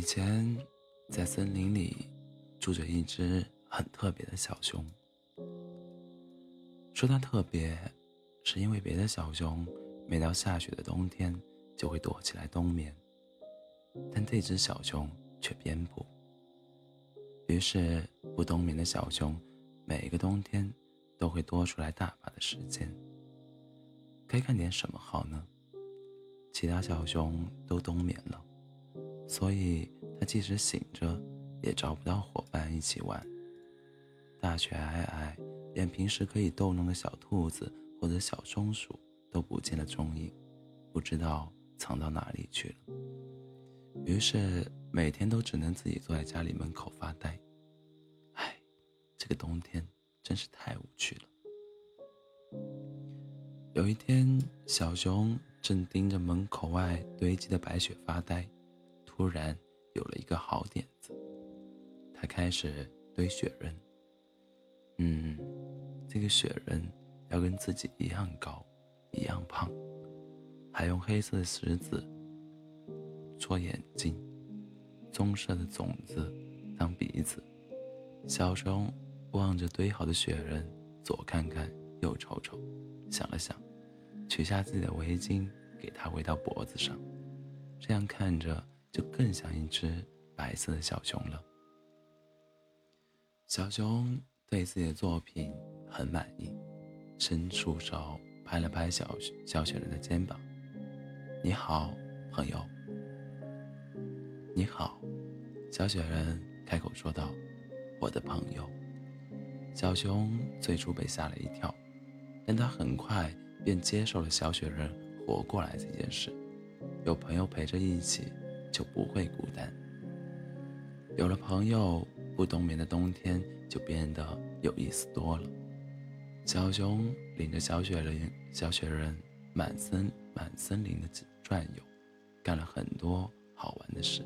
以前，在森林里住着一只很特别的小熊。说它特别，是因为别的小熊每到下雪的冬天就会躲起来冬眠，但这只小熊却偏不。于是，不冬眠的小熊每一个冬天都会多出来大把的时间。该干点什么好呢？其他小熊都冬眠了。所以，他即使醒着，也找不到伙伴一起玩。大雪皑皑，连平时可以逗弄的小兔子或者小松鼠都不见了踪影，不知道藏到哪里去了。于是，每天都只能自己坐在家里门口发呆。唉，这个冬天真是太无趣了。有一天，小熊正盯着门口外堆积的白雪发呆。突然有了一个好点子，他开始堆雪人。嗯，这个雪人要跟自己一样高，一样胖，还用黑色的石子做眼睛，棕色的种子当鼻子。小熊望着堆好的雪人，左看看，右瞅瞅，想了想，取下自己的围巾给他围到脖子上，这样看着。就更像一只白色的小熊了。小熊对自己的作品很满意，伸出手拍了拍小小雪人的肩膀：“你好，朋友。”“你好。”小雪人开口说道：“我的朋友。”小熊最初被吓了一跳，但他很快便接受了小雪人活过来这件事，有朋友陪着一起。就不会孤单。有了朋友，不冬眠的冬天就变得有意思多了。小熊领着小雪人、小雪人满森满森林的转悠，干了很多好玩的事，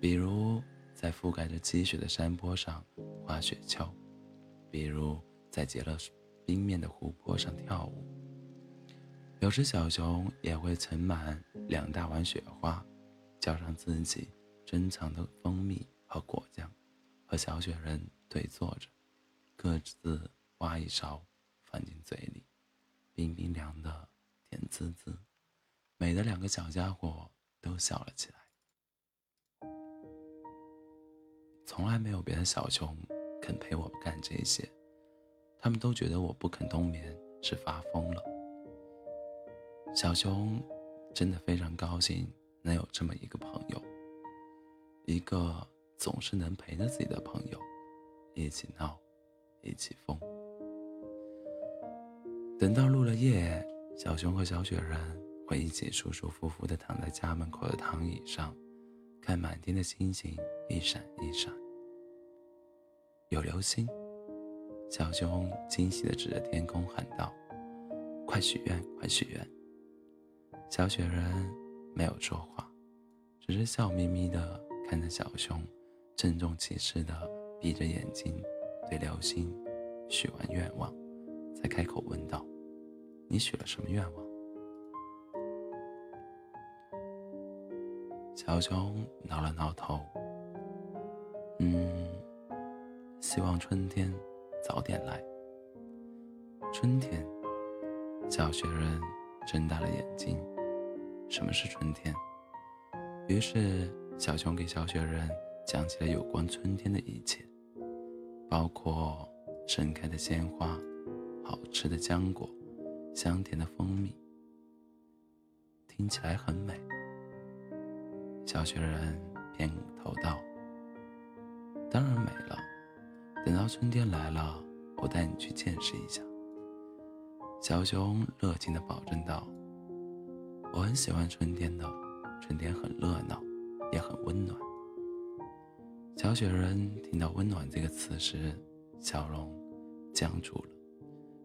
比如在覆盖着积雪的山坡上滑雪橇，比如在结了冰面的湖泊上跳舞。有时小熊也会盛满两大碗雪花。浇上自己珍藏的蜂蜜和果酱，和小雪人对坐着，各自挖一勺放进嘴里，冰冰凉的，甜滋滋，美的两个小家伙都笑了起来。从来没有别的小熊肯陪我干这些，他们都觉得我不肯冬眠是发疯了。小熊真的非常高兴。能有这么一个朋友，一个总是能陪着自己的朋友，一起闹，一起疯。等到入了夜，小熊和小雪人会一起舒舒服服地躺在家门口的躺椅上，看满天的星星一闪一闪。有流星！小熊惊喜地指着天空喊道：“快许愿，快许愿！”小雪人。没有说话，只是笑眯眯地看着小熊，郑重其事地闭着眼睛，对流星许完愿望，才开口问道：“你许了什么愿望？”小熊挠了挠头，嗯，希望春天早点来。春天，小雪人睁大了眼睛。什么是春天？于是，小熊给小雪人讲起了有关春天的一切，包括盛开的鲜花、好吃的浆果、香甜的蜂蜜。听起来很美。小雪人点头道：“当然美了。等到春天来了，我带你去见识一下。”小熊热情地保证道。我很喜欢春天的，春天很热闹，也很温暖。小雪人听到“温暖”这个词时，笑容僵住了，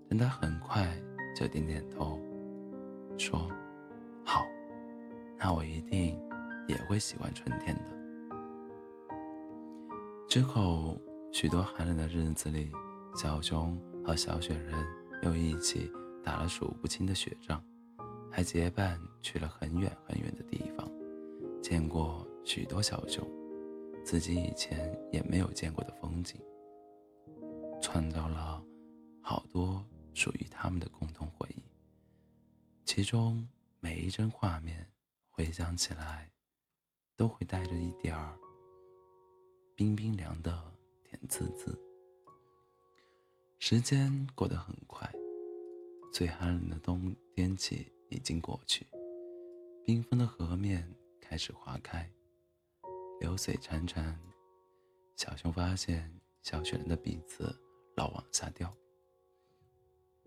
但他很快就点点头，说：“好，那我一定也会喜欢春天的。”之后，许多寒冷的日子里，小熊和小雪人又一起打了数不清的雪仗。还结伴去了很远很远的地方，见过许多小熊，自己以前也没有见过的风景，创造了好多属于他们的共同回忆。其中每一帧画面回想起来，都会带着一点儿冰冰凉的甜滋滋。时间过得很快，最寒冷的冬天气已经过去，冰封的河面开始划开，流水潺潺。小熊发现小雪人的鼻子老往下掉，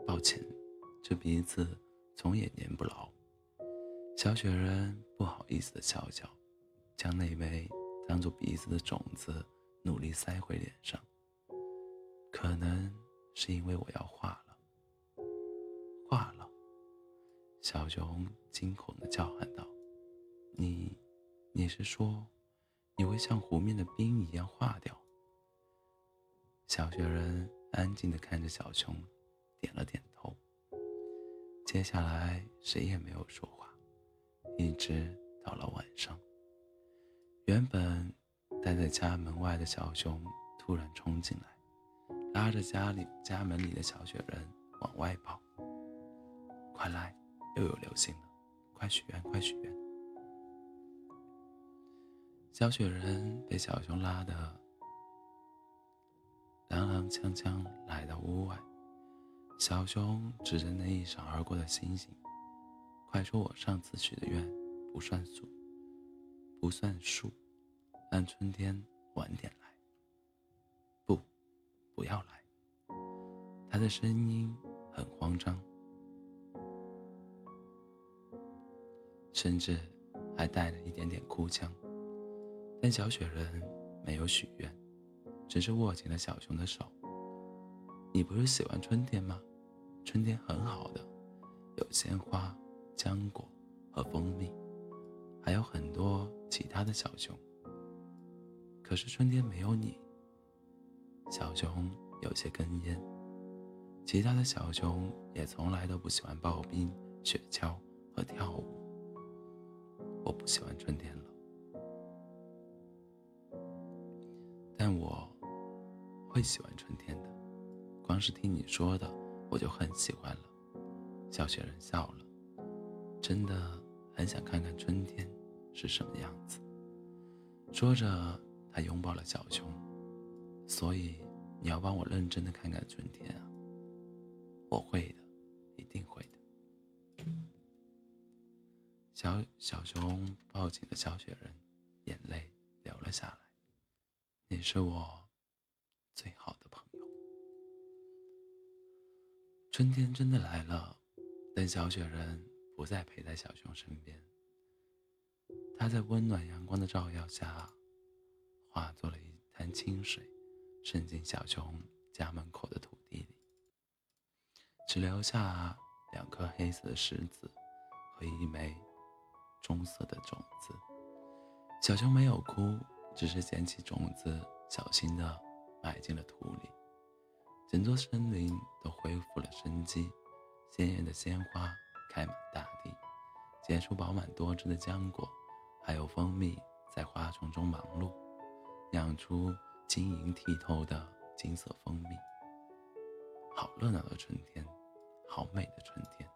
抱歉，这鼻子总也粘不牢。小雪人不好意思的笑笑，将那枚当做鼻子的种子努力塞回脸上，可能。是因为我要化了，小熊惊恐地叫喊道：“你，你是说，你会像湖面的冰一样化掉？”小雪人安静地看着小熊，点了点头。接下来谁也没有说话，一直到了晚上。原本待在家门外的小熊突然冲进来。拉着家里家门里的小雪人往外跑，快来，又有流星了，快许愿，快许愿！小雪人被小熊拉得踉踉跄跄来到屋外，小熊指着那一闪而过的星星，快说我上次许的愿不算数，不算数，按春天晚点来。不要来！他的声音很慌张，甚至还带了一点点哭腔。但小雪人没有许愿，只是握紧了小熊的手。你不是喜欢春天吗？春天很好的，有鲜花、浆果和蜂蜜，还有很多其他的小熊。可是春天没有你。小熊有些哽咽，其他的小熊也从来都不喜欢刨冰、雪橇和跳舞。我不喜欢春天了，但我会喜欢春天的。光是听你说的，我就很喜欢了。小雪人笑了，真的很想看看春天是什么样子。说着，他拥抱了小熊。所以你要帮我认真的看看春天啊！我会的，一定会的。小小熊抱紧了小雪人，眼泪流了下来。你是我最好的朋友。春天真的来了，但小雪人不再陪在小熊身边。他在温暖阳光的照耀下，化作了一滩清水。渗进小熊家门口的土地里，只留下两颗黑色的石子和一枚棕色的种子。小熊没有哭，只是捡起种子，小心地埋进了土里。整座森林都恢复了生机，鲜艳的鲜花开满大地，结出饱满多汁的浆果，还有蜂蜜在花丛中忙碌，酿出。晶莹剔透的金色蜂蜜，好热闹的春天，好美的春天。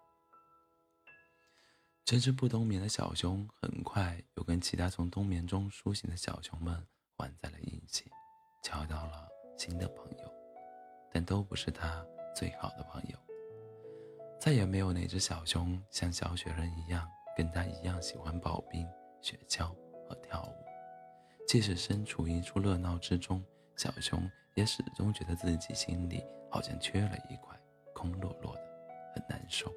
这只不冬眠的小熊很快又跟其他从冬眠中苏醒的小熊们玩在了一起，交到了新的朋友，但都不是它最好的朋友。再也没有哪只小熊像小雪人一样，跟它一样喜欢刨冰、雪橇和跳舞。即使身处一处热闹之中，小熊也始终觉得自己心里好像缺了一块，空落落的，很难受。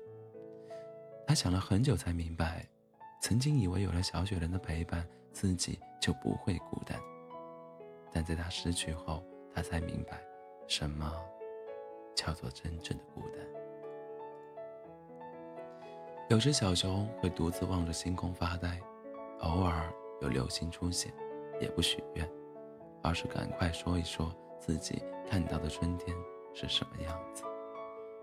他想了很久才明白，曾经以为有了小雪人的陪伴，自己就不会孤单。但在他失去后，他才明白，什么叫做真正的孤单。有时小熊会独自望着星空发呆，偶尔有流星出现。也不许愿，而是赶快说一说自己看到的春天是什么样子。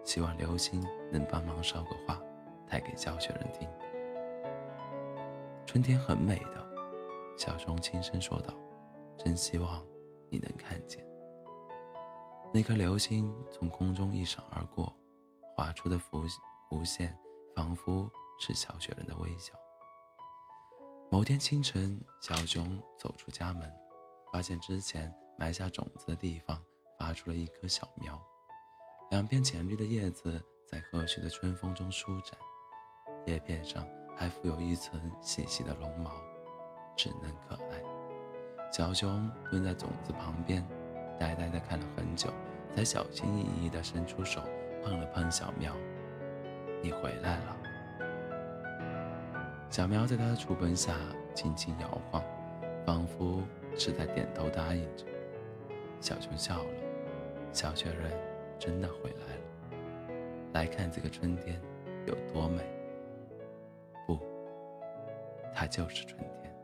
希望流星能帮忙捎个话，带给小雪人听。春天很美的，小熊轻声说道：“真希望你能看见。”那颗流星从空中一闪而过，划出的弧弧线仿佛是小雪人的微笑。某天清晨，小熊走出家门，发现之前埋下种子的地方发出了一棵小苗，两片浅绿的叶子在和煦的春风中舒展，叶片上还附有一层细细的绒毛，稚嫩可爱。小熊蹲在种子旁边。呆呆地看了很久，才小心翼翼地伸出手碰了碰小苗。“你回来了。”小苗在他的触碰下轻轻摇晃，仿佛是在点头答应着。小熊笑了，小雪人真的回来了，来看这个春天有多美。它就是春天。